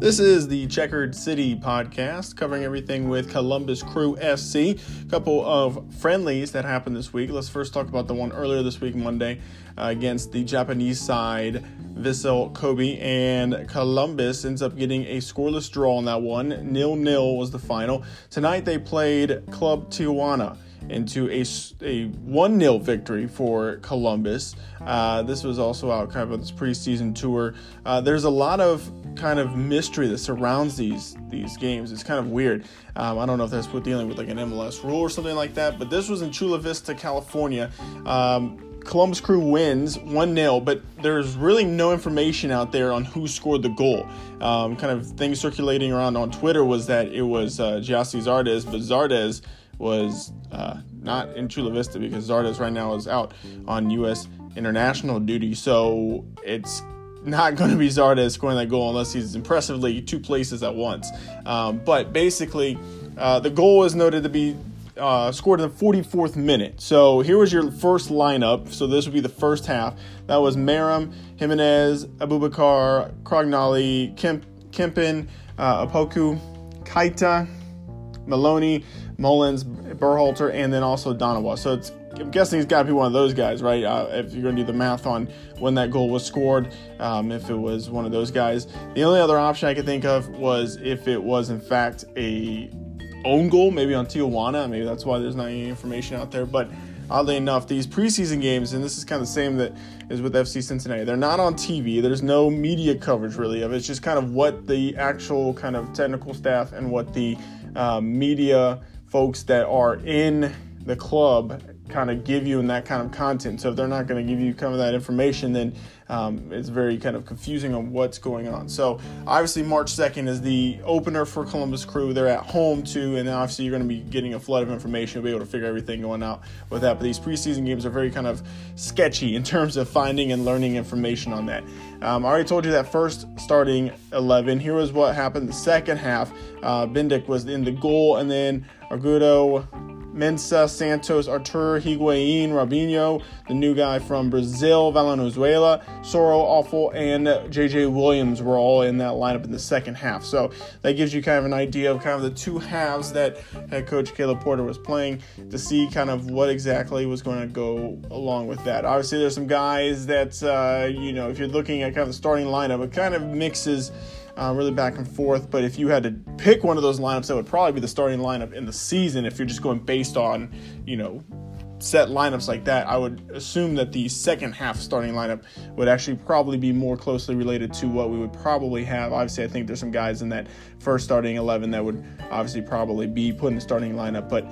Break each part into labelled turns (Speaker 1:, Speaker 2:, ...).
Speaker 1: This is the Checkered City podcast covering everything with Columbus Crew FC. A couple of friendlies that happened this week. Let's first talk about the one earlier this week, Monday, uh, against the Japanese side, Vissel Kobe. And Columbus ends up getting a scoreless draw on that one. Nil nil was the final. Tonight they played Club Tijuana into a, a 1 0 victory for Columbus. Uh, this was also out kind of this preseason tour. Uh, there's a lot of kind of mystery that surrounds these these games. It's kind of weird. Um, I don't know if that's what dealing with like an MLS rule or something like that, but this was in Chula Vista, California. Um, Columbus Crew wins 1 0, but there's really no information out there on who scored the goal. Um, kind of things circulating around on Twitter was that it was uh, Gyasi Zardes, but Zardes was uh, not in Chula Vista because Zardes right now is out on U.S. international duty. So it's not going to be Zardes scoring that goal unless he's impressively two places at once. Um, but basically, uh, the goal is noted to be uh, scored in the 44th minute. So here was your first lineup. So this would be the first half. That was Meram, Jimenez, Abubakar, Crognali, Kemp, Kempin, uh, Opoku, Kaita, Maloney, Mullins, Berhalter, and then also Donawa. So it's I'm guessing he's got to be one of those guys, right? Uh, if you're going to do the math on when that goal was scored, um, if it was one of those guys. The only other option I could think of was if it was in fact a own goal, maybe on Tijuana. Maybe that's why there's not any information out there. But oddly enough, these preseason games, and this is kind of the same that is with FC Cincinnati, they're not on TV. There's no media coverage really of it. It's just kind of what the actual kind of technical staff and what the uh, media folks that are in the club kind of give you in that kind of content. So if they're not going to give you kind of that information, then um, it's very kind of confusing on what's going on. So obviously March 2nd is the opener for Columbus Crew. They're at home too, and obviously you're going to be getting a flood of information. You'll be able to figure everything going out with that. But these preseason games are very kind of sketchy in terms of finding and learning information on that. Um, I already told you that first starting 11. Here was what happened the second half. Uh, Bendik was in the goal, and then Argudo Mensah, Santos, Artur, Higuain, Robinho, the new guy from Brazil, Valenzuela, Sauro, Afful, and JJ Williams were all in that lineup in the second half. So that gives you kind of an idea of kind of the two halves that head coach Caleb Porter was playing to see kind of what exactly was going to go along with that. Obviously, there's some guys that, uh, you know, if you're looking at kind of the starting lineup, it kind of mixes uh, really back and forth. But if you had to pick one of those lineups, that would probably be the starting lineup in the season. If you're just going based on, you know, set lineups like that, I would assume that the second half starting lineup would actually probably be more closely related to what we would probably have. Obviously, I think there's some guys in that first starting 11 that would obviously probably be put in the starting lineup, but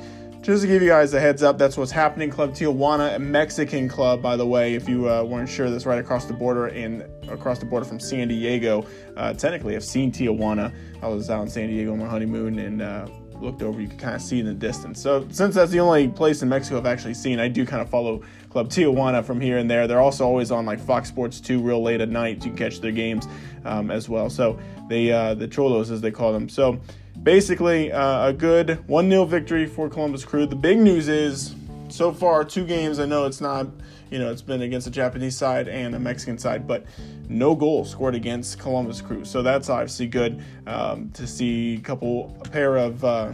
Speaker 1: just to give you guys a heads up, that's what's happening. Club Tijuana, a Mexican club, by the way, if you uh, weren't sure, that's right across the border and across the border from San Diego. Uh, technically, I've seen Tijuana. I was out in San Diego on my honeymoon and uh, looked over. You could kind of see in the distance. So, since that's the only place in Mexico I've actually seen, I do kind of follow Club Tijuana from here and there. They're also always on like Fox Sports 2 real late at night. You can catch their games um, as well. So, they uh, the Xolos, as they call them. So, basically uh, a good 1 0 victory for Columbus Crew. The big news is so far, two games. I know it's not, you know, it's been against a Japanese side and a Mexican side, but no goal scored against Columbus Crew. So that's obviously good um, to see a couple, a pair of. Uh,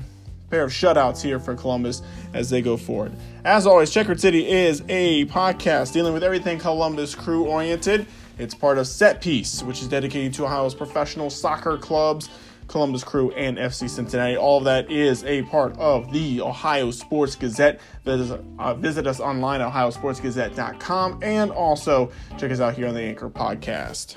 Speaker 1: pair of shutouts here for Columbus as they go forward. As always, Checkered City is a podcast dealing with everything Columbus crew oriented. It's part of Set Piece, which is dedicated to Ohio's professional soccer clubs Columbus Crew, and FC Cincinnati. All of that is a part of the Ohio Sports Gazette. Visit, uh, visit us online at ohiosportsgazette.com and also check us out here on the Anchor Podcast.